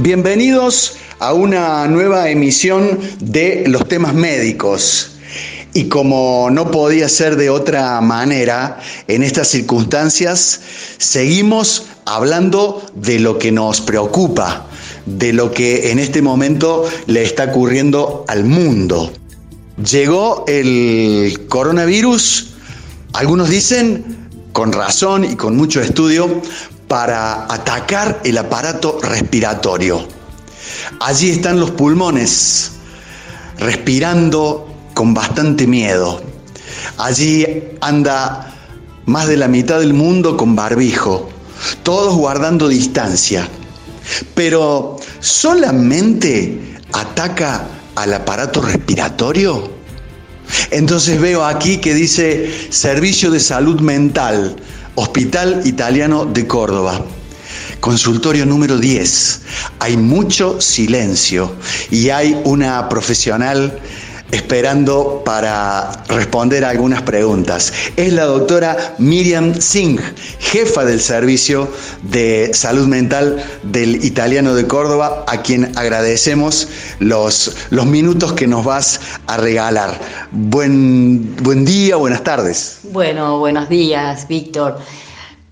Bienvenidos a una nueva emisión de los temas médicos. Y como no podía ser de otra manera, en estas circunstancias seguimos hablando de lo que nos preocupa, de lo que en este momento le está ocurriendo al mundo. Llegó el coronavirus, algunos dicen, con razón y con mucho estudio, para atacar el aparato respiratorio. Allí están los pulmones, respirando con bastante miedo. Allí anda más de la mitad del mundo con barbijo, todos guardando distancia. Pero solamente ataca al aparato respiratorio. Entonces veo aquí que dice Servicio de Salud Mental, Hospital Italiano de Córdoba. Consultorio número 10. Hay mucho silencio y hay una profesional esperando para responder algunas preguntas. Es la doctora Miriam Singh, jefa del Servicio de Salud Mental del Italiano de Córdoba, a quien agradecemos los, los minutos que nos vas a regalar. Buen, buen día, buenas tardes. Bueno, buenos días, Víctor.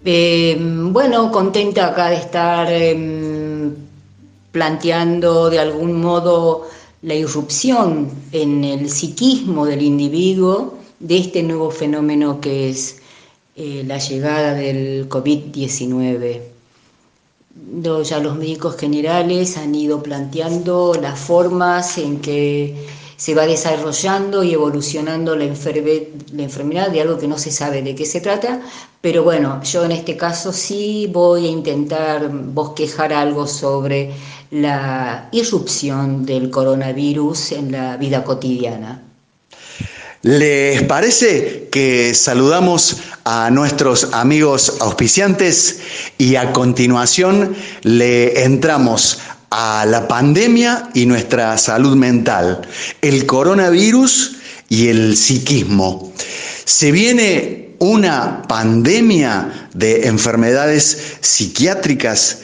Eh, bueno, contenta acá de estar eh, planteando de algún modo la irrupción en el psiquismo del individuo de este nuevo fenómeno que es eh, la llegada del COVID-19. Ya los médicos generales han ido planteando las formas en que se va desarrollando y evolucionando la, la, enfermedad de algo que no se sabe de qué se trata, pero bueno, yo en este caso sí voy a intentar bosquejar algo sobre la irrupción del coronavirus en la vida cotidiana. ¿Les parece que saludamos a nuestros amigos auspiciantes y a continuación le entramos a la pandemia y nuestra salud mental, el coronavirus y el psiquismo? Se viene una pandemia de enfermedades psiquiátricas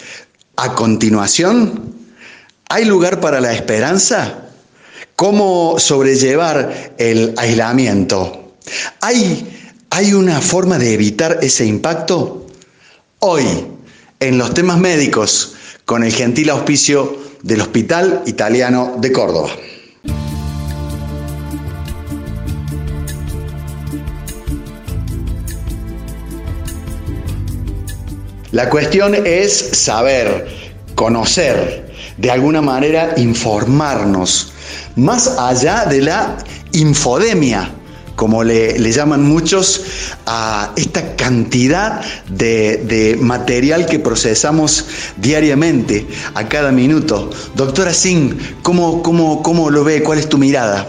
a continuación, ¿hay lugar para la esperanza? ¿Cómo sobrellevar el aislamiento? ¿Hay, ¿Hay una forma de evitar ese impacto? Hoy, en los temas médicos, con el gentil auspicio del Hospital Italiano de Córdoba. La cuestión es saber, conocer, de alguna manera informarnos, más allá de la infodemia, como le, llaman muchos, a esta cantidad de, material que procesamos diariamente, a cada minuto. Doctora Singh, ¿cómo, cómo, cómo lo ve? ¿Cuál es tu mirada?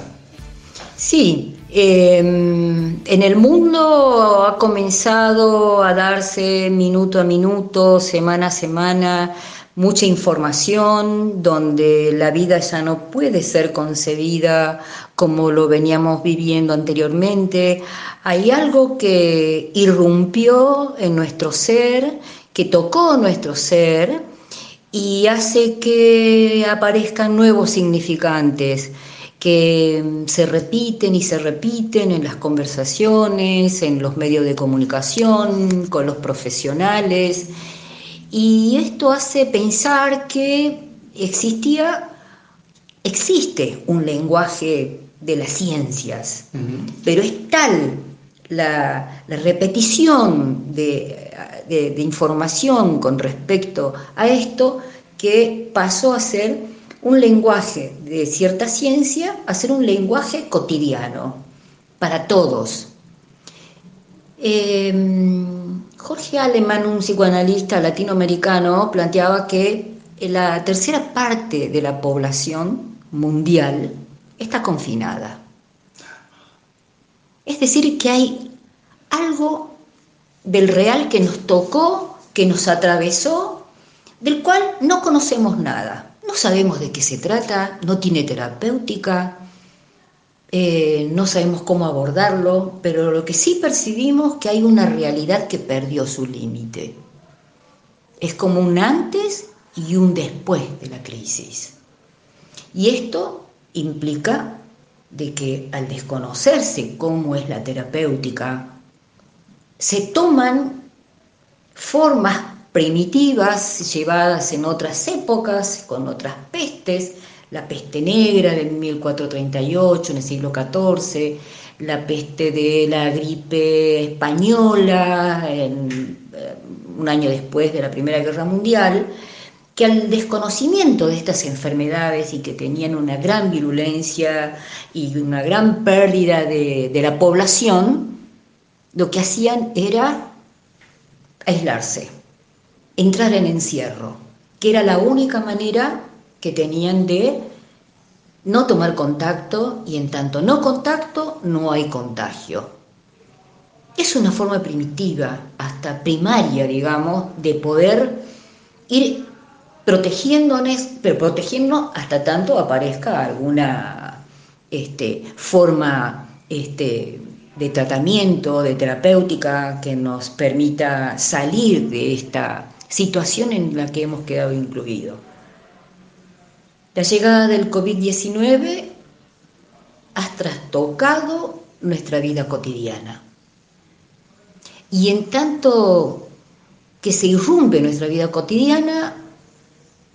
Sí, Em, en el mundo ha comenzado a darse minuto a minuto, semana a semana, mucha información donde la vida ya no puede ser concebida como lo veníamos viviendo anteriormente. Hay algo que irrumpió en nuestro ser, que tocó nuestro ser y hace que aparezcan nuevos significantes que se repiten y se repiten en las conversaciones, en los medios de comunicación, con los profesionales. Y esto hace pensar que existía, existe un lenguaje de las ciencias, pero es tal la, repetición de información con respecto a esto que pasó a ser un lenguaje de cierta ciencia a ser un lenguaje cotidiano para todos. Em, Jorge Alemán, un psicoanalista latinoamericano, planteaba que la tercera parte de la población mundial está confinada. Es decir, que hay algo del real que nos tocó, que nos atravesó, del cual no conocemos nada. No sabemos de qué se trata, no tiene terapéutica, eh, no sabemos cómo abordarlo, pero lo que sí percibimos que hay una realidad que perdió su límite. Es como un antes y un después de la crisis. Y esto implica de que al desconocerse cómo es la terapéutica, se toman formas primitivas llevadas en otras épocas, con otras pestes, la peste negra de 1438 en el siglo XIV, la peste de la gripe española en, eh, un año después de la Primera Guerra Mundial, que al desconocimiento de estas enfermedades y que tenían una gran virulencia y una gran pérdida de, la población, lo que hacían era aislarse, entrar en encierro, que era la única manera que tenían de no tomar contacto y en tanto no contacto no hay contagio. Es una forma primitiva, hasta primaria, digamos, de poder ir protegiéndonos, pero protegiéndonos hasta tanto aparezca alguna este, forma este, de tratamiento, de terapéutica que nos permita salir de esta situación en la que hemos quedado incluidos. La llegada del COVID-19 ha trastocado nuestra vida cotidiana. Y en tanto que se irrumpe nuestra vida cotidiana,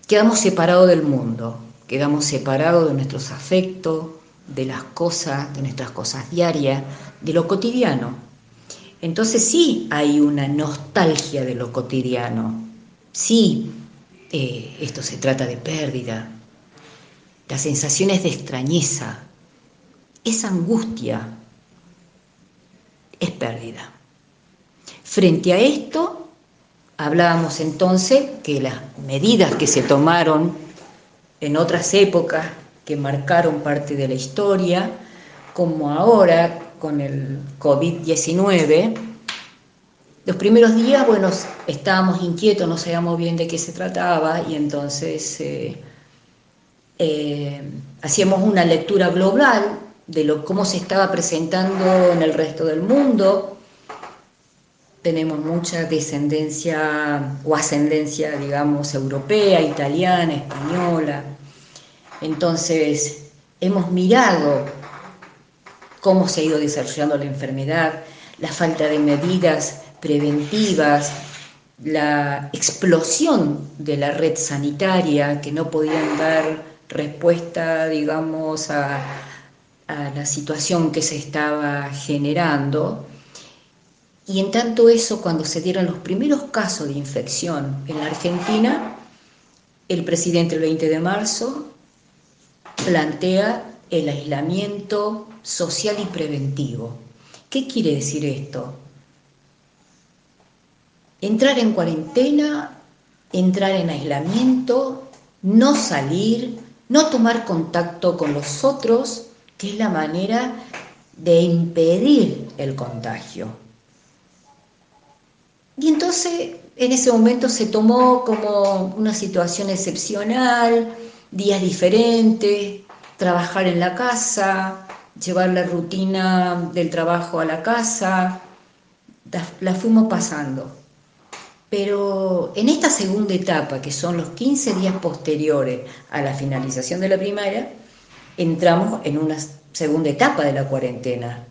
quedamos separados del mundo, quedamos separados de nuestros afectos, de las cosas, de nuestras cosas diarias, de lo cotidiano. Entonces sí hay una nostalgia de lo cotidiano, sí, eh, esto se trata de pérdida, las sensaciones de extrañeza, esa angustia, es pérdida. Frente a esto, Hablábamos entonces que las medidas que se tomaron en otras épocas que marcaron parte de la historia, como ahora con el COVID-19, los primeros días, bueno, estábamos inquietos, no sabíamos bien de qué se trataba y entonces eh, eh, hacíamos una lectura global de lo, cómo se estaba presentando en el resto del mundo, tenemos mucha descendencia o ascendencia, digamos, europea, italiana, española. Entonces, hemos mirado cómo se ha ido desarrollando la enfermedad, la falta de medidas preventivas, la explosión de la red sanitaria que no podían dar respuesta, digamos, a, a la situación que se estaba generando y en tanto eso, cuando se dieron los primeros casos de infección en la Argentina, el presidente el 20 de marzo plantea el aislamiento social y preventivo. ¿Qué quiere decir esto? Entrar en cuarentena, entrar en aislamiento, no salir, no tomar contacto con los otros, que es la manera de impedir el contagio. Y entonces en ese momento se tomó como una situación excepcional, días diferentes, trabajar en la casa, llevar la rutina del trabajo a la casa, la, fuimos pasando. Pero en esta segunda etapa, que son los 15 días posteriores a la finalización de la primaria, entramos en una segunda etapa de la cuarentena,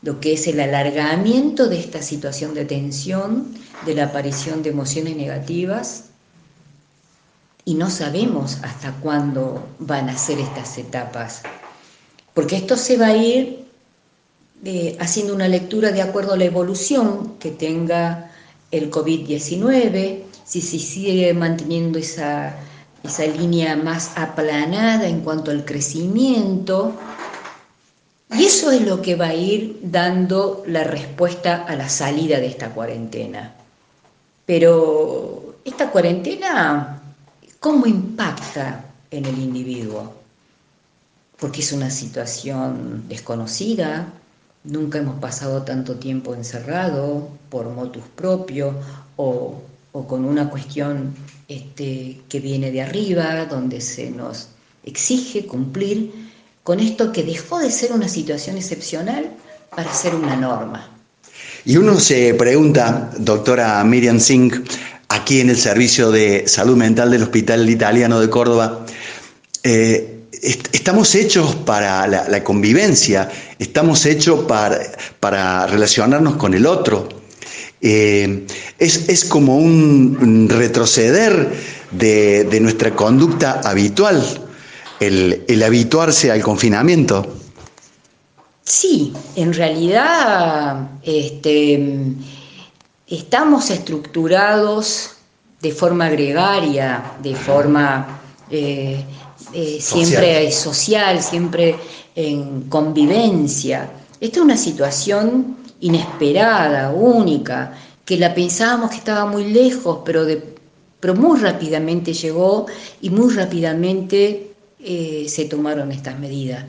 lo que es el alargamiento de esta situación de tensión, de la aparición de emociones negativas, y no sabemos hasta cuándo van a ser estas etapas, porque esto se va a ir eh, haciendo una lectura de acuerdo a la evolución que tenga el COVID-19, si se sigue manteniendo esa, esa línea más aplanada en cuanto al crecimiento, y eso es lo que va a ir dando la respuesta a la salida de esta cuarentena. Pero esta cuarentena, ¿cómo impacta en el individuo? Porque es una situación desconocida, nunca hemos pasado tanto tiempo encerrado por motus propio o, con una cuestión este, que viene de arriba, donde se nos exige cumplir con esto que dejó de ser una situación excepcional para ser una norma. Y uno se pregunta, doctora Miriam Singh, aquí en el Servicio de Salud Mental del Hospital Italiano de Córdoba. Eh, estamos hechos para la, convivencia, estamos hechos para, para, relacionarnos con el otro. Eh, es, como un retroceder de, nuestra conducta habitual, el, el habituarse al confinamiento. Sí, en realidad este, estamos estructurados de forma gregaria, de forma eh, eh, siempre social. siempre en convivencia. Esta es una situación inesperada, única, que la pensábamos que estaba muy lejos, pero, de, pero muy rápidamente llegó y muy rápidamente eh, se tomaron estas medidas.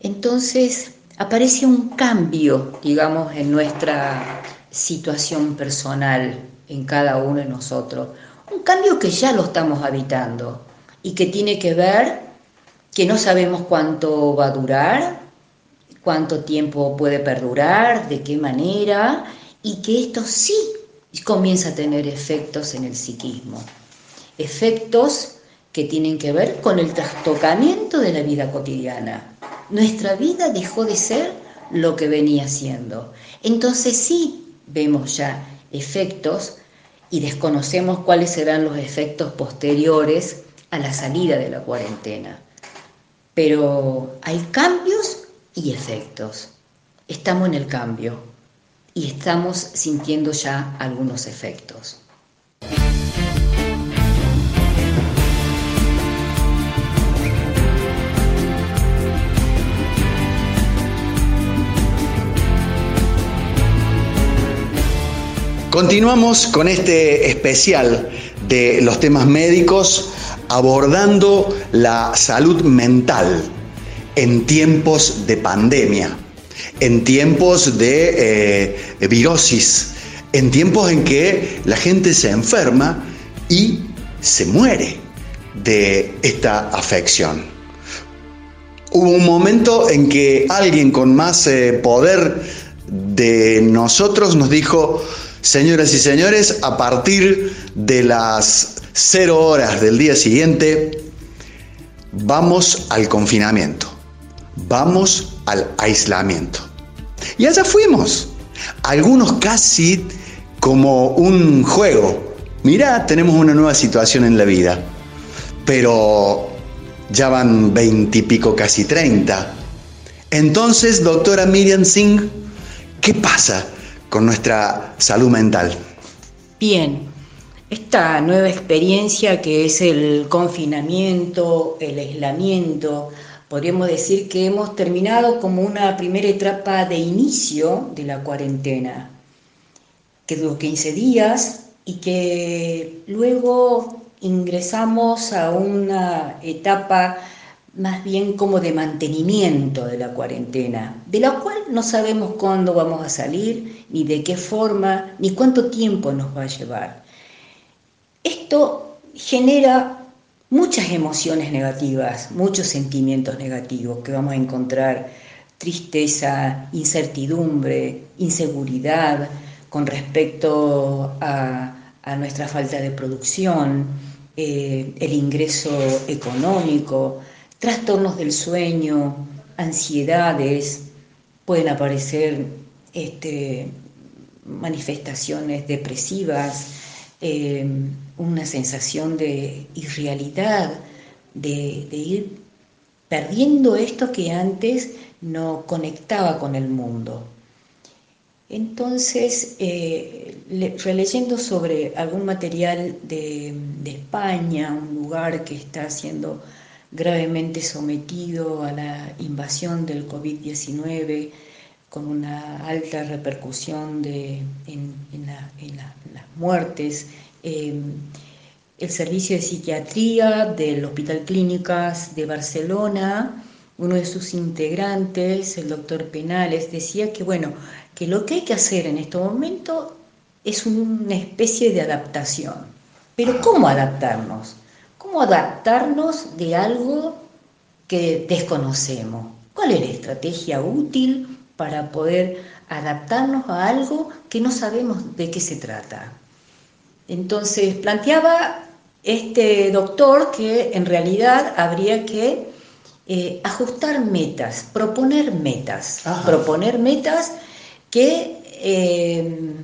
Entonces, aparece un cambio, digamos, en nuestra situación personal, en cada uno de nosotros. Un cambio que ya lo estamos habitando y que tiene que ver que no sabemos cuánto va a durar, cuánto tiempo puede perdurar, de qué manera, y que esto sí comienza a tener efectos en el psiquismo. Efectos que tienen que ver con el trastocamiento de la vida cotidiana. Nuestra vida dejó de ser lo que venía siendo. Entonces sí vemos ya efectos y desconocemos cuáles serán los efectos posteriores a la salida de la cuarentena. Pero hay cambios y efectos. Estamos en el cambio y estamos sintiendo ya algunos efectos. Continuamos con este especial de los temas médicos abordando la salud mental en tiempos de pandemia, en tiempos de eh, virosis, en tiempos en que la gente se enferma y se muere de esta afección. Hubo un momento en que alguien con más eh, poder de nosotros nos dijo, Señoras y señores, a partir de las 0 horas del día siguiente, vamos al confinamiento, vamos al aislamiento. Y allá fuimos, algunos casi como un juego. Mirá, tenemos una nueva situación en la vida, pero ya van veintipico, casi treinta. Entonces, doctora Miriam Singh, ¿qué pasa? con nuestra salud mental. Bien, esta nueva experiencia que es el confinamiento, el aislamiento, podríamos decir que hemos terminado como una primera etapa de inicio de la cuarentena, que duró 15 días y que luego ingresamos a una etapa más bien como de mantenimiento de la cuarentena, de la cual no sabemos cuándo vamos a salir, ni de qué forma, ni cuánto tiempo nos va a llevar. Esto genera muchas emociones negativas, muchos sentimientos negativos que vamos a encontrar, tristeza, incertidumbre, inseguridad con respecto a, nuestra falta de producción, eh, el ingreso económico, trastornos del sueño, ansiedades, pueden aparecer este, manifestaciones depresivas, em, una sensación de irrealidad, de, ir perdiendo esto que antes no conectaba con el mundo. Entonces, eh, releyendo sobre algún material de, de, España, un lugar que está haciendo gravemente sometido a la invasión del COVID-19, con una alta repercusión de, en, las muertes. Eh, el servicio de psiquiatría del Hospital Clínicas de Barcelona, uno de sus integrantes, el doctor Penales, decía que bueno, que lo que hay que hacer en este momento es una especie de adaptación. Pero ¿cómo adaptarnos? ¿Cómo adaptarnos de algo que desconocemos? ¿Cuál es la estrategia útil para poder adaptarnos a algo que no sabemos de qué se trata? Entonces planteaba este doctor que en realidad habría que eh, ajustar metas, proponer metas, proponer metas que eh,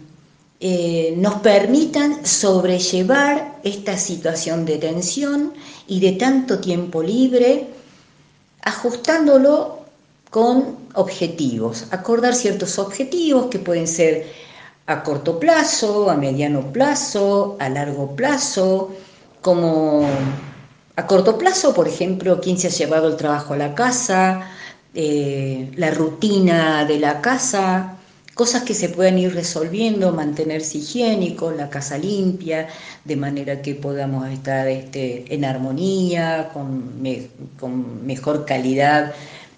eh, nos permitan sobrellevar esta situación de tensión y de tanto tiempo libre, ajustándolo con objetivos, acordar ciertos objetivos que pueden ser a corto plazo, a mediano plazo, a largo plazo, como a corto plazo, por ejemplo, quién se ha llevado el trabajo a la casa, eh, la rutina de la casa, cosas que se puedan ir resolviendo, mantenerse higiénico, la casa limpia, de manera que podamos estar este, en armonía, con, mejor calidad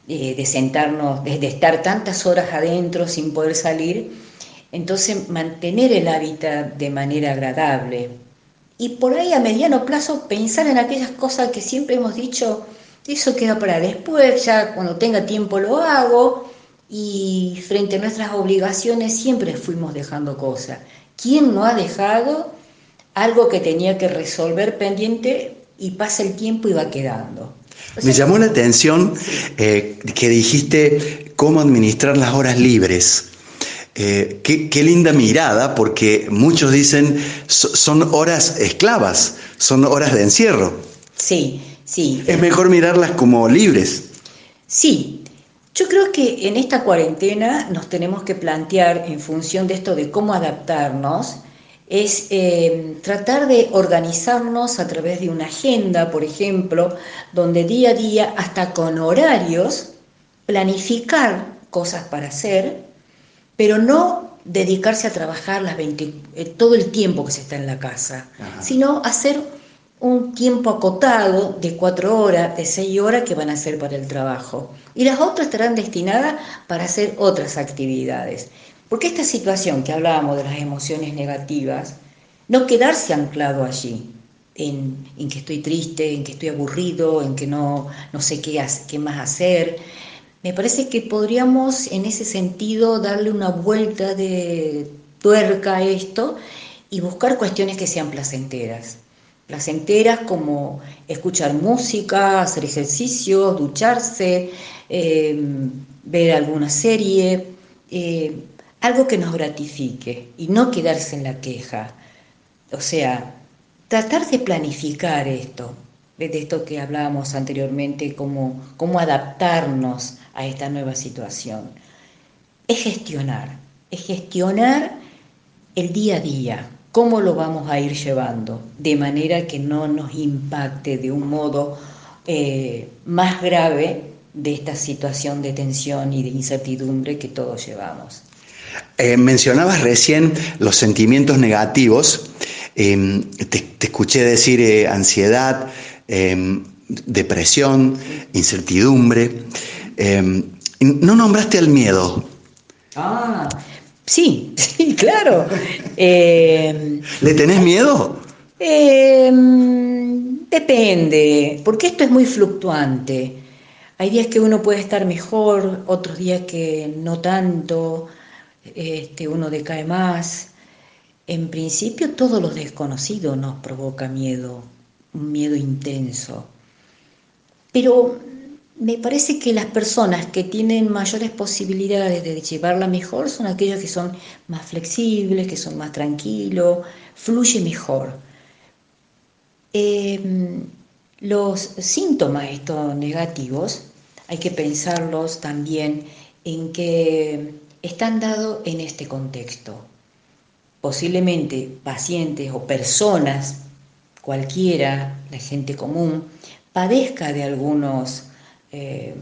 de sentarnos, de, de estar tantas horas adentro sin poder salir. Entonces, mantener el hábitat de manera agradable. Y por ahí a mediano plazo pensar en aquellas cosas que siempre hemos dicho, eso queda para después, ya cuando tenga tiempo lo hago, y frente a nuestras obligaciones siempre fuimos dejando cosas. ¿Quién no ha dejado algo que tenía que resolver pendiente y pasa el tiempo y va quedando? Me llamó la atención eh, que dijiste cómo administrar las horas libres. Eh, qué, linda mirada, porque muchos dicen son horas esclavas, son horas de encierro. Sí, sí. Es mejor mirarlas como libres. Sí, yo creo que en esta cuarentena nos tenemos que plantear en función de esto de cómo adaptarnos, es eh, tratar de organizarnos a través de una agenda, por ejemplo, donde día a día, hasta con horarios, planificar cosas para hacer, pero no dedicarse a trabajar las 20, eh, todo el tiempo que se está en la casa, sino hacer un tiempo acotado de cuatro horas, de seis horas que van a ser para el trabajo. Y las otras estarán destinadas para hacer otras actividades. Porque esta situación que hablábamos de las emociones negativas, no quedarse anclado allí, en, que estoy triste, en que estoy aburrido, en que no, no sé qué, más hacer. Me parece que podríamos en ese sentido darle una vuelta de tuerca a esto y buscar cuestiones que sean placenteras placenteras como escuchar música, hacer ejercicios, ducharse, em, ver alguna serie, eh, algo que nos gratifique y no quedarse en la queja. O sea, tratar de planificar esto, de esto que hablábamos anteriormente, cómo, cómo adaptarnos a esta nueva situación. Es gestionar, es gestionar el día a día, cómo lo vamos a ir llevando, de manera que no nos impacte de un modo eh, más grave de esta situación de tensión y de incertidumbre que todos llevamos. Eh, mencionabas recién los sentimientos negativos, em, te, escuché decir eh, ansiedad, em, depresión, incertidumbre. Em, no nombraste al miedo. Ah, Sí, sí, claro. Eh, ¿Le tenés miedo? Eh, depende, porque esto es muy fluctuante. Hay días que uno puede estar mejor, otros días que no tanto, este, uno decae más. En principio todo lo desconocido nos provoca miedo, un miedo intenso. Pero me parece que las personas que tienen mayores posibilidades de llevarla mejor son aquellos que son más flexibles, que son más tranquilos, fluye mejor. Em, los síntomas estos negativos hay que pensarlos también en que están dados en este contexto. Posiblemente pacientes o personas, cualquiera, la gente común, padezca de algunos eh,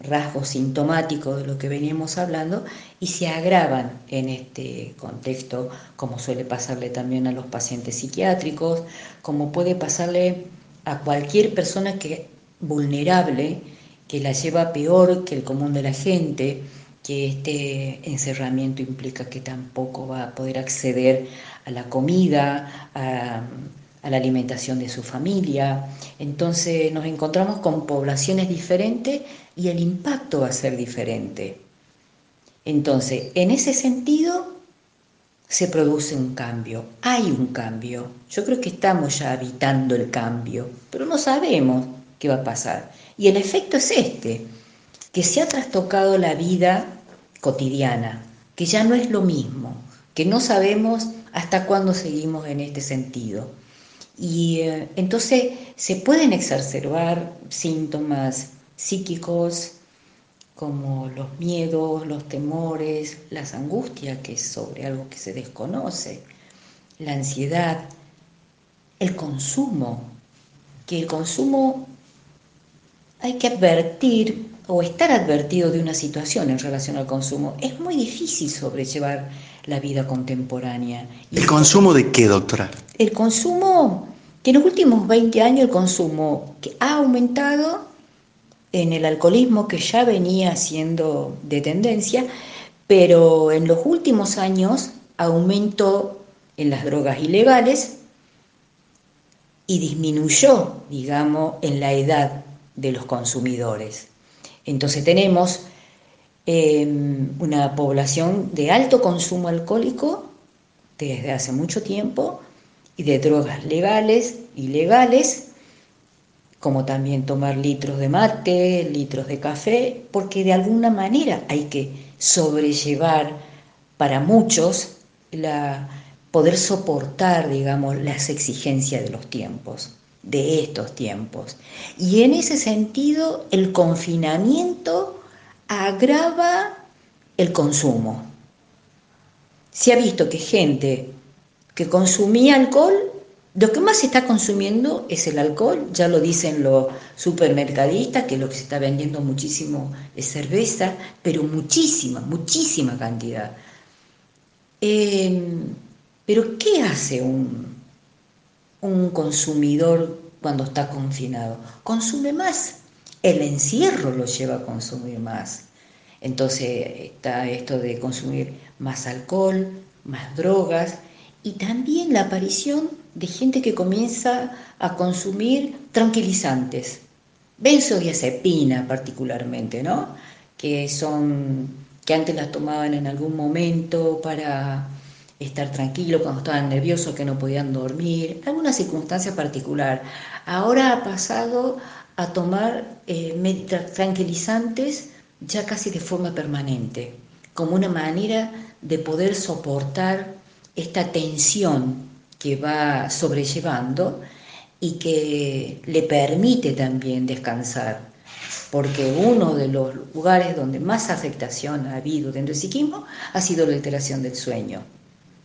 rasgos sintomáticos de lo que veníamos hablando y se agravan en este contexto, como suele pasarle también a los pacientes psiquiátricos, como puede pasarle a cualquier persona que vulnerable, que la lleva peor que el común de la gente, que este encerramiento implica que tampoco va a poder acceder a la comida, a, la alimentación de su familia. Entonces nos encontramos con poblaciones diferentes y el impacto va a ser diferente. Entonces, en ese sentido, se produce un cambio. Hay un cambio. Yo creo que estamos ya habitando el cambio, pero no sabemos qué va a pasar. Y el efecto es este, que se ha trastocado la vida cotidiana, que ya no es lo mismo, que no sabemos hasta cuándo seguimos en este sentido. Y eh, entonces se pueden exacerbar síntomas psíquicos como los miedos, los temores, las angustias, que es sobre algo que se desconoce, la ansiedad, el consumo, que el consumo hay que advertir o estar advertido de una situación en relación al consumo. Es muy difícil sobrellevar la vida contemporánea. ¿El consumo de qué, doctora? El consumo, que en los últimos 20 años el consumo que ha aumentado en el alcoholismo que ya venía siendo de tendencia, pero en los últimos años aumentó en las drogas ilegales y disminuyó, digamos, en la edad de los consumidores. Entonces tenemos em, una población de alto consumo alcohólico desde hace mucho tiempo y de drogas legales, ilegales, como también tomar litros de mate, litros de café, porque de alguna manera hay que sobrellevar para muchos la poder soportar, digamos, las exigencias de los tiempos, de estos tiempos. Y en ese sentido, el confinamiento agrava el consumo. Se ha visto que gente que consumía alcohol lo que más se está consumiendo es el alcohol, ya lo dicen los supermercadistas, que lo que se está vendiendo muchísimo es cerveza, pero muchísima, muchísima cantidad. Em, pero ¿qué hace un, un consumidor cuando está confinado? Consume más. El encierro lo lleva a consumir más. Entonces está esto de consumir más alcohol, más drogas y también la aparición de gente que comienza a consumir tranquilizantes, benzodiazepina particularmente, ¿no? Que son que antes las tomaban en algún momento para estar tranquilo cuando estaban nerviosos, que no podían dormir, alguna circunstancia particular. Ahora ha pasado a tomar eh, tranquilizantes ya casi de forma permanente, como una manera de poder soportar esta tensión que va sobrellevando y que le permite también descansar, porque uno de los lugares donde más afectación ha habido dentro del psiquismo ha sido la alteración del sueño,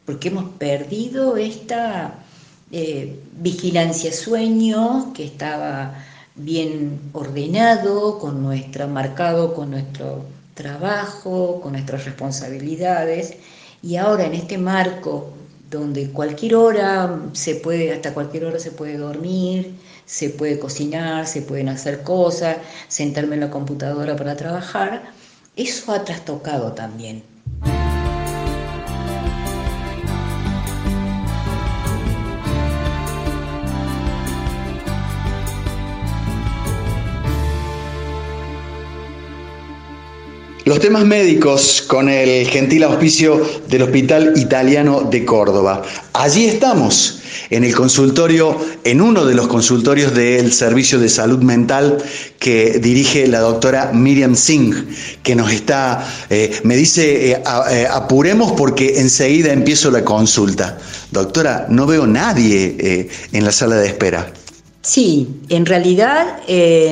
porque hemos perdido esta eh, vigilancia sueño que estaba bien ordenado, con nuestra, marcado con nuestro trabajo, con nuestras responsabilidades, y ahora en este marco donde cualquier hora se puede, hasta cualquier hora se puede dormir, se puede cocinar, se pueden hacer cosas, sentarme en la computadora para trabajar, eso ha trastocado también Los temas médicos con el gentil auspicio del Hospital Italiano de Córdoba. Allí estamos, en el consultorio, en uno de los consultorios del Servicio de Salud Mental que dirige la doctora Miriam Singh, que nos está, eh, me dice, eh, eh, apuremos porque enseguida empiezo la consulta. Doctora, no veo nadie en la sala de espera. Sí, en realidad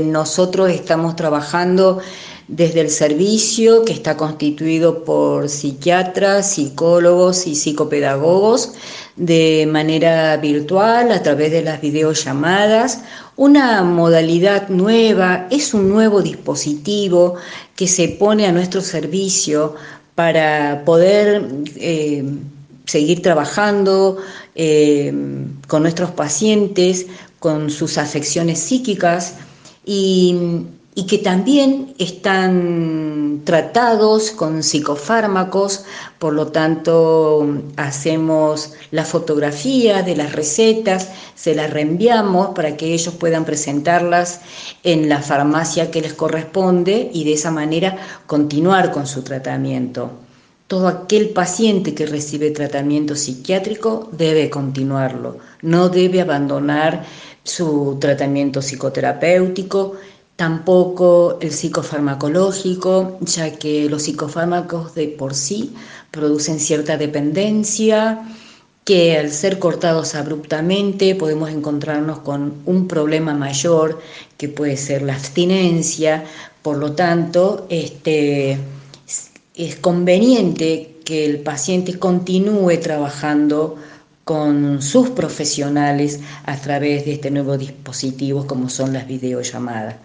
nosotros estamos trabajando desde el servicio que está constituido por psiquiatras, psicólogos y psicopedagogos de manera virtual a través de las videollamadas. Una modalidad nueva, es un nuevo dispositivo que se pone a nuestro servicio para poder eh, seguir trabajando eh, con nuestros pacientes, con sus afecciones psíquicas y y que también están tratados con psicofármacos, por lo tanto hacemos la fotografía de las recetas, se las reenviamos para que ellos puedan presentarlas en la farmacia que les corresponde y de esa manera continuar con su tratamiento. todo aquel paciente que recibe tratamiento psiquiátrico debe continuarlo, no debe abandonar su tratamiento psicoterapéutico, tampoco el psicofarmacológico, ya que los psicofármacos de por sí producen cierta dependencia, que al ser cortados abruptamente podemos encontrarnos con un problema mayor que puede ser la abstinencia, por lo tanto, este, es conveniente que el paciente continúe trabajando con sus profesionales a través de este nuevo dispositivo como son las videollamadas.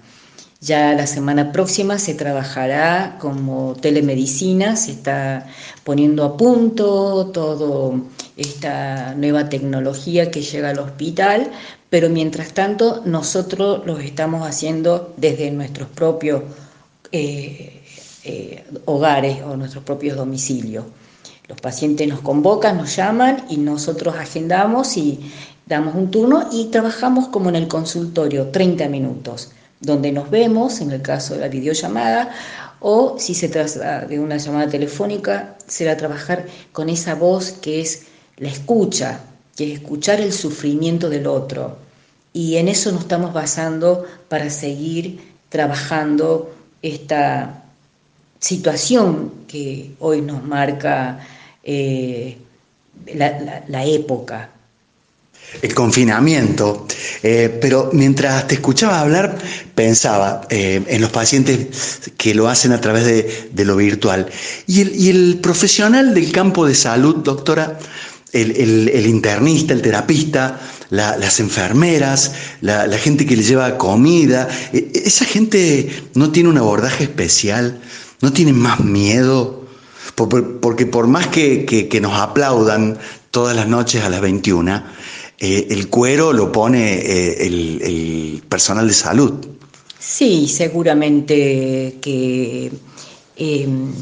Ya la semana próxima se trabajará como telemedicina, se está poniendo a punto toda esta nueva tecnología que llega al hospital, pero mientras tanto nosotros lo estamos haciendo desde nuestros propios eh, eh, hogares o nuestros propios domicilios. Los pacientes nos convocan, nos llaman y nosotros agendamos y damos un turno y trabajamos como en el consultorio, 30 minutos donde nos vemos, en el caso de la videollamada, o si se trata de una llamada telefónica, será trabajar con esa voz que es la escucha, que es escuchar el sufrimiento del otro. Y en eso nos estamos basando para seguir trabajando esta situación que hoy nos marca eh, la época el confinamiento, eh, pero mientras te escuchaba hablar pensaba eh, en los pacientes que lo hacen a través de, lo virtual. Y el, profesional del campo de salud, doctora, el, internista, el terapista, las enfermeras, la, gente que le lleva comida, e, esa gente no tiene un abordaje especial, no tiene más miedo. Porque por más que, que nos aplaudan todas las noches a las 21, eh, el cuero lo pone eh, el, personal de salud. Sí, seguramente que em,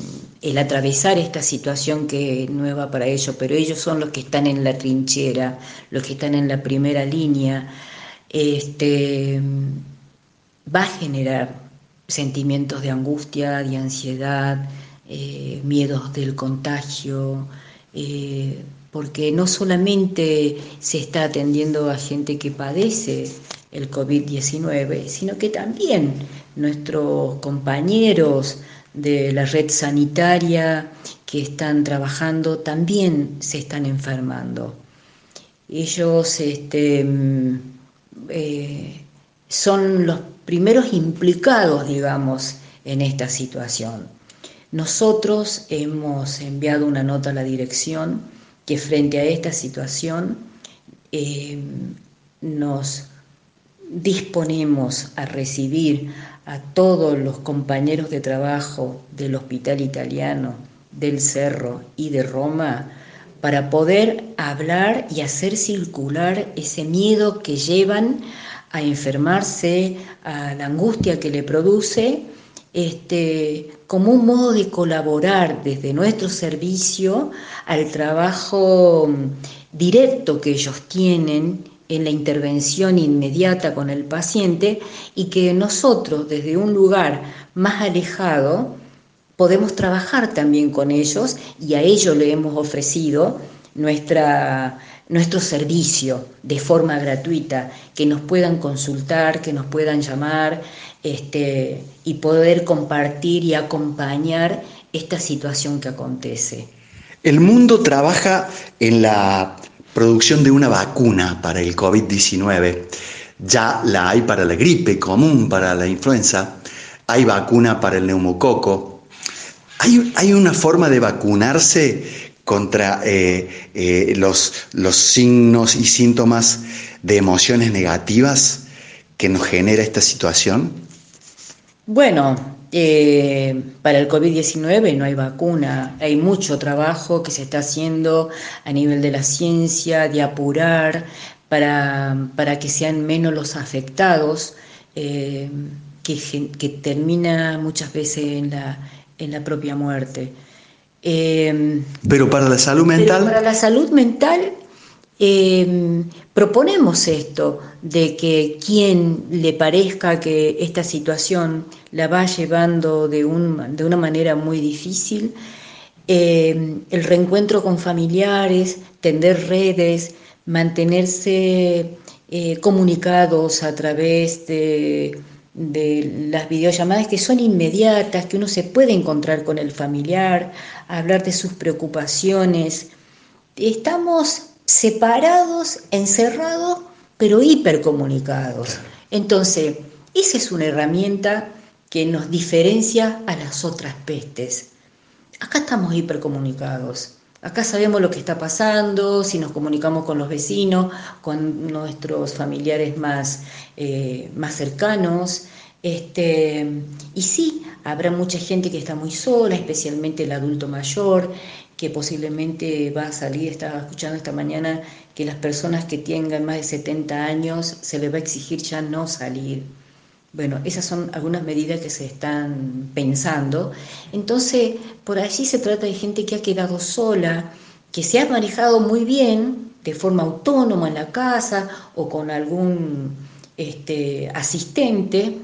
el atravesar esta situación que es nueva para ellos, pero ellos son los que están en la trinchera, los que están en la primera línea, este, va a generar sentimientos de angustia, de ansiedad, eh, miedos del contagio, porque no solamente se está atendiendo a gente que padece el COVID-19, sino que también nuestros compañeros de la red sanitaria que están trabajando también se están enfermando. Ellos este, mm, eh, son los primeros implicados, digamos, en esta situación. Nosotros hemos enviado una nota a la dirección que frente a esta situación eh, nos disponemos a recibir a todos los compañeros de trabajo del Hospital Italiano, del Cerro y de Roma para poder hablar y hacer circular ese miedo que llevan a enfermarse, a la angustia que le produce, este, como un modo de colaborar desde nuestro servicio al trabajo mm, directo que ellos tienen en la intervención inmediata con el paciente y que nosotros desde un lugar más alejado podemos trabajar también con ellos y a ellos le hemos ofrecido nuestra, nuestro servicio de forma gratuita, que nos puedan consultar, que nos puedan llamar este, y poder compartir y acompañar esta situación que acontece. El mundo trabaja en la producción de una vacuna para el COVID-19. Ya la hay para la gripe común, para la influenza, hay vacuna para el neumococo. ¿Hay, hay una forma de vacunarse contra eh, eh, los, los signos y síntomas de emociones negativas que nos genera esta situación? Bueno, eh, para el COVID-19 no hay vacuna, hay mucho trabajo que se está haciendo a nivel de la ciencia, de apurar para, que sean menos los afectados, eh, que, termina muchas veces en la, en la propia muerte. Eh, pero para la salud mental. para la salud mental proponemos esto, de que quien le parezca que esta situación la va llevando de, un, de una manera muy difícil, eh, el reencuentro con familiares, tender redes, mantenerse eh, comunicados a través de, de las videollamadas que son inmediatas, que uno se puede encontrar con el familiar, hablar de sus preocupaciones. Estamos separados, encerrados, pero hipercomunicados. Entonces, esa es una herramienta que nos diferencia a las otras pestes. Acá estamos hipercomunicados. Acá sabemos lo que está pasando, si nos comunicamos con los vecinos, con nuestros familiares más, eh, más cercanos. Este, y sí, habrá mucha gente que está muy sola, especialmente el adulto mayor, que posiblemente va a salir, estaba escuchando esta mañana que las personas que tengan más de 70 años se les va a exigir ya no salir. Bueno, esas son algunas medidas que se están pensando. Entonces, por allí se trata de gente que ha quedado sola, que se ha manejado muy bien de forma autónoma en la casa o con algún este, asistente,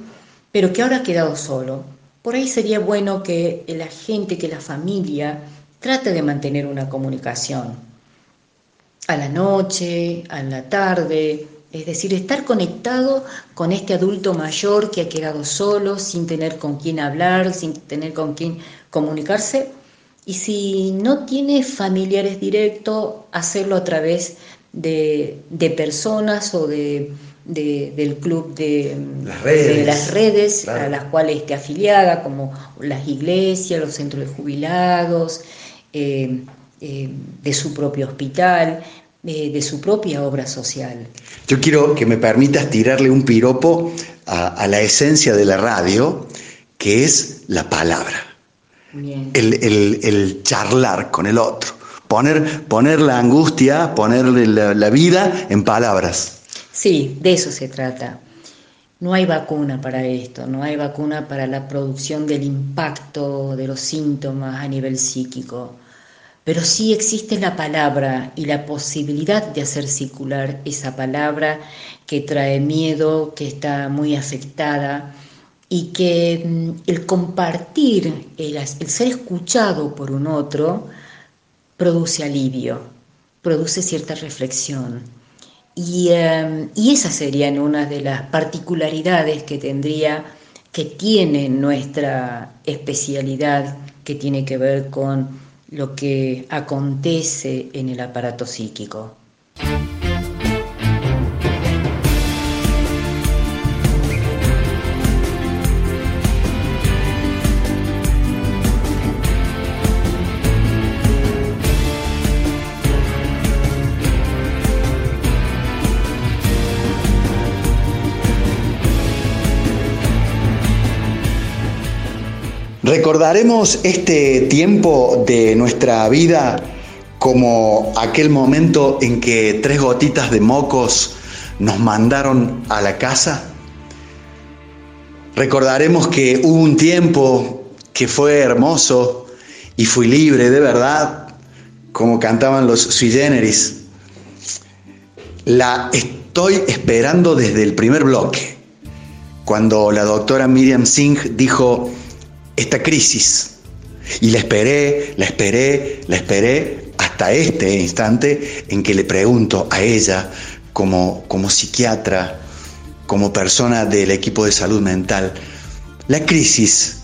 pero que ahora ha quedado solo. Por ahí sería bueno que la gente, que la familia, trate de mantener una comunicación a la noche, a la tarde, es decir, estar conectado con este adulto mayor que ha quedado solo, sin tener con quién hablar, sin tener con quién comunicarse. Y si no tiene familiares directos, hacerlo a través de, personas o de, del club de las redes, de las redes a las cuales esté afiliada, como las iglesias, los centros de jubilados, eh, eh, de su propio hospital, eh, de su propia obra social. Yo quiero que me permitas tirarle un piropo a, la esencia de la radio, que es la palabra. El, charlar con el otro, poner, poner la angustia, ponerle la vida en palabras. Sí, de eso se trata. No hay vacuna para esto, no hay vacuna para la producción del impacto de los síntomas a nivel psíquico pero sí existe la palabra y la posibilidad de hacer circular esa palabra que trae miedo, que está muy afectada y que mm, el compartir, el, ser escuchado por un otro, produce alivio, produce cierta reflexión. Y, em, y esas serían una de las particularidades que tendría, que tiene nuestra especialidad, que tiene que ver con lo que acontece en el aparato psíquico. Recordaremos este tiempo de nuestra vida como aquel momento en que tres gotitas de mocos nos mandaron a la casa. Recordaremos que hubo un tiempo que fue hermoso y fui libre de verdad, como cantaban los sui generis. La estoy esperando desde el primer bloque, cuando la doctora Miriam Singh dijo, esta crisis. Y la esperé, la esperé, la esperé hasta este instante en que le pregunto a ella, como, como psiquiatra, como persona del equipo de salud mental, ¿la crisis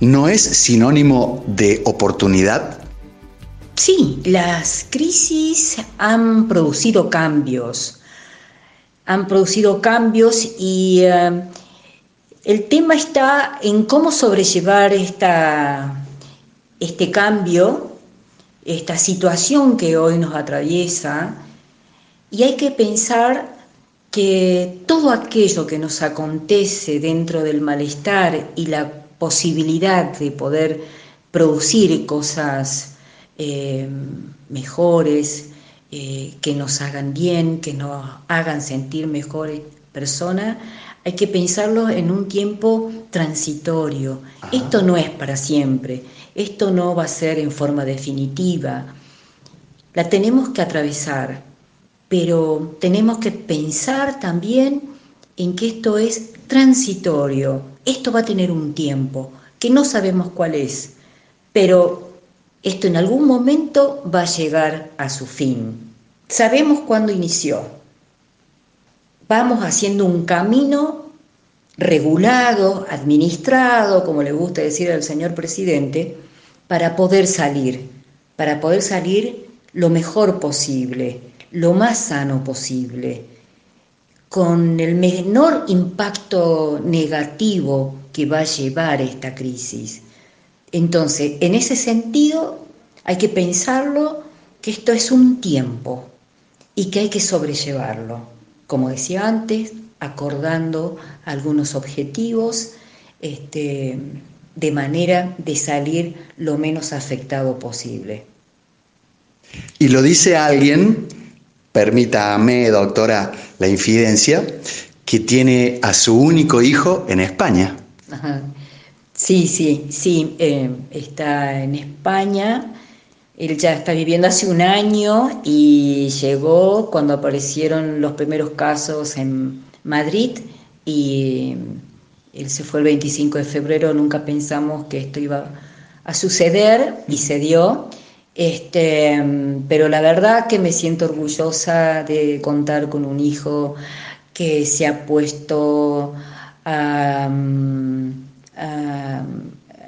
no es sinónimo de oportunidad? Sí, las crisis han producido cambios, han producido cambios y... Eh, el tema está en cómo sobrellevar esta, este cambio, esta situación que hoy nos atraviesa, y hay que pensar que todo aquello que nos acontece dentro del malestar y la posibilidad de poder producir cosas eh, mejores, eh, que nos hagan bien, que nos hagan sentir mejores personas, hay que pensarlo en un tiempo transitorio. Esto no es para siempre, esto no va a ser en forma definitiva. La tenemos que atravesar, pero tenemos que pensar también en que esto es transitorio. Esto va a tener un tiempo, que no sabemos cuál es, pero esto en algún momento va a llegar a su fin. Sabemos cuándo inició. Vamos haciendo un camino regulado, administrado, como le gusta decir al señor presidente, para poder salir, para poder salir lo mejor posible, lo más sano posible, con el menor impacto negativo que va a llevar esta crisis. Entonces, en ese sentido, hay que pensarlo que esto es un tiempo y que hay que sobrellevarlo. Como decía antes, acordando algunos objetivos este, de manera de salir lo menos afectado posible. Y lo dice alguien, permítame, doctora, la infidencia, que tiene a su único hijo en España. Sí, sí, sí, eh, está en España. Él ya está viviendo hace un año y llegó cuando aparecieron los primeros casos en Madrid y él se fue el 25 de febrero, nunca pensamos que esto iba a suceder y se dio. Este, pero la verdad que me siento orgullosa de contar con un hijo que se ha puesto a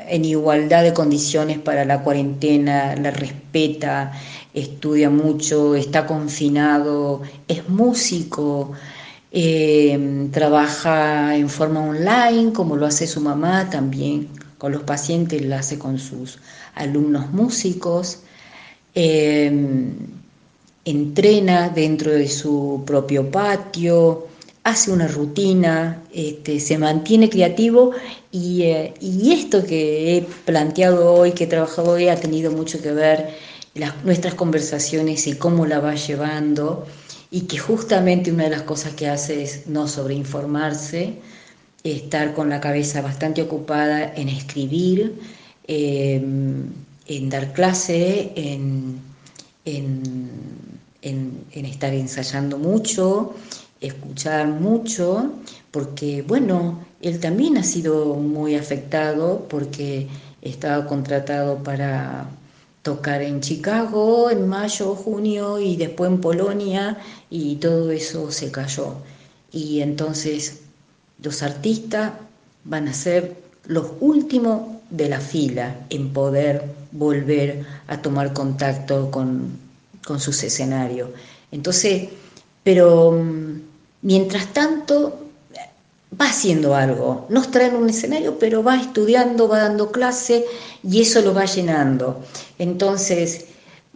en igualdad de condiciones para la cuarentena, la respeta, estudia mucho, está confinado, es músico, eh, trabaja en forma online, como lo hace su mamá también con los pacientes, lo hace con sus alumnos músicos, eh, entrena dentro de su propio patio, hace una rutina, este, se mantiene creativo eh, y, esto que he planteado hoy, que he trabajado hoy, ha tenido mucho que ver las, nuestras conversaciones y cómo la va llevando y que justamente una de las cosas que hace es no sobreinformarse, estar con la cabeza bastante ocupada en escribir, em, en dar clase, en, en estar ensayando mucho escuchar mucho, porque bueno, él también ha sido muy afectado porque estaba contratado para tocar en Chicago en mayo, junio y después en Polonia y todo eso se cayó. Y entonces los artistas van a ser los últimos de la fila en poder volver a tomar contacto con, con sus escenarios. Entonces, pero mm, mientras tanto va haciendo algo, no está en un escenario, pero va estudiando, va dando clase y eso lo va llenando. Entonces,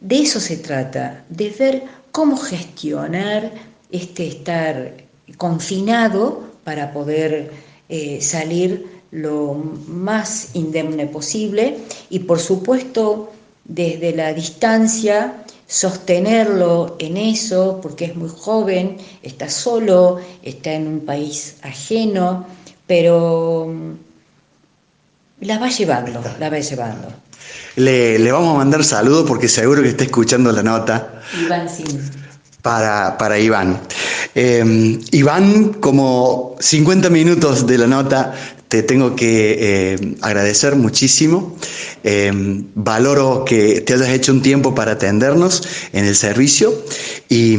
de eso se trata, de ver cómo gestionar este estar confinado para poder eh, salir lo más indemne posible y por supuesto desde la distancia sostenerlo en eso, porque es muy joven, está solo, está en un país ajeno, pero mm, la va llevando, la va llevando. Le, vamos a mandar saludos porque seguro que está escuchando la nota. Iván, sí. Para, para Iván. Eh, Iván, como 50 minutos de la nota, te tengo que eh, agradecer muchísimo. Eh, valoro que te hayas hecho un tiempo para atendernos en el servicio y,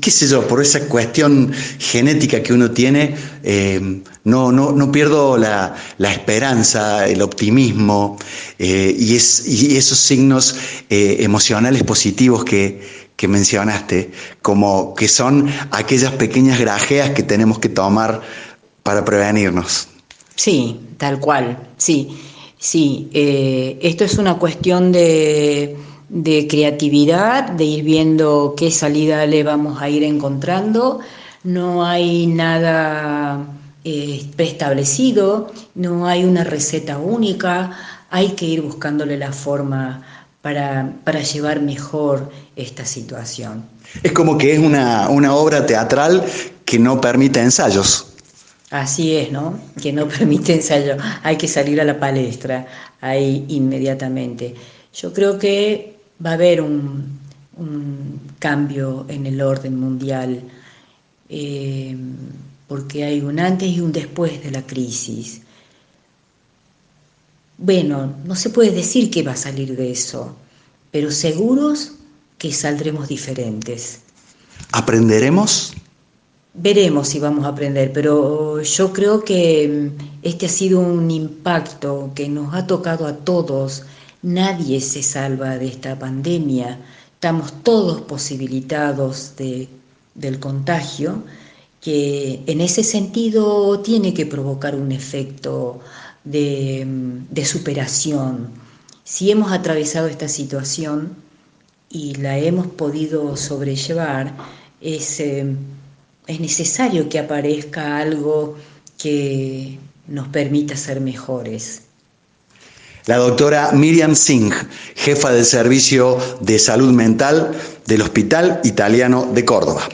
qué sé yo, por esa cuestión genética que uno tiene, eh, no, no, no, pierdo la, esperanza, el optimismo y, es, y, esos signos emocionales positivos que mencionaste, como que son aquellas pequeñas grajeas que tenemos que tomar para prevenirnos. Sí, tal cual, sí, sí. Eh, esto es una cuestión de, creatividad, de ir viendo qué salida le vamos a ir encontrando. No hay nada eh, preestablecido, no hay una receta única, hay que ir buscándole la forma para, para llevar mejor esta situación. Es como que es una, una obra teatral que no permite ensayos. Así es, ¿no? Que no permite ensayo. Hay que salir a la palestra ahí inmediatamente. Yo creo que va a haber un, cambio en el orden mundial, eh, porque hay un antes y un después de la crisis. Bueno, no se puede decir que va a salir de eso, pero seguros que saldremos diferentes. ¿Aprenderemos? Veremos si vamos a aprender, pero yo creo que mm, este ha sido un impacto que nos ha tocado a todos. Nadie se salva de esta pandemia. Estamos todos posibilitados de, del contagio, que en ese sentido tiene que provocar un efecto de, mm, de superación. Si hemos atravesado esta situación y la hemos podido sobrellevar, es... Eh, es necesario que aparezca algo que nos permita ser mejores. La doctora Miriam Singh, jefa del Servicio de Salud Mental del Hospital Italiano de Córdoba.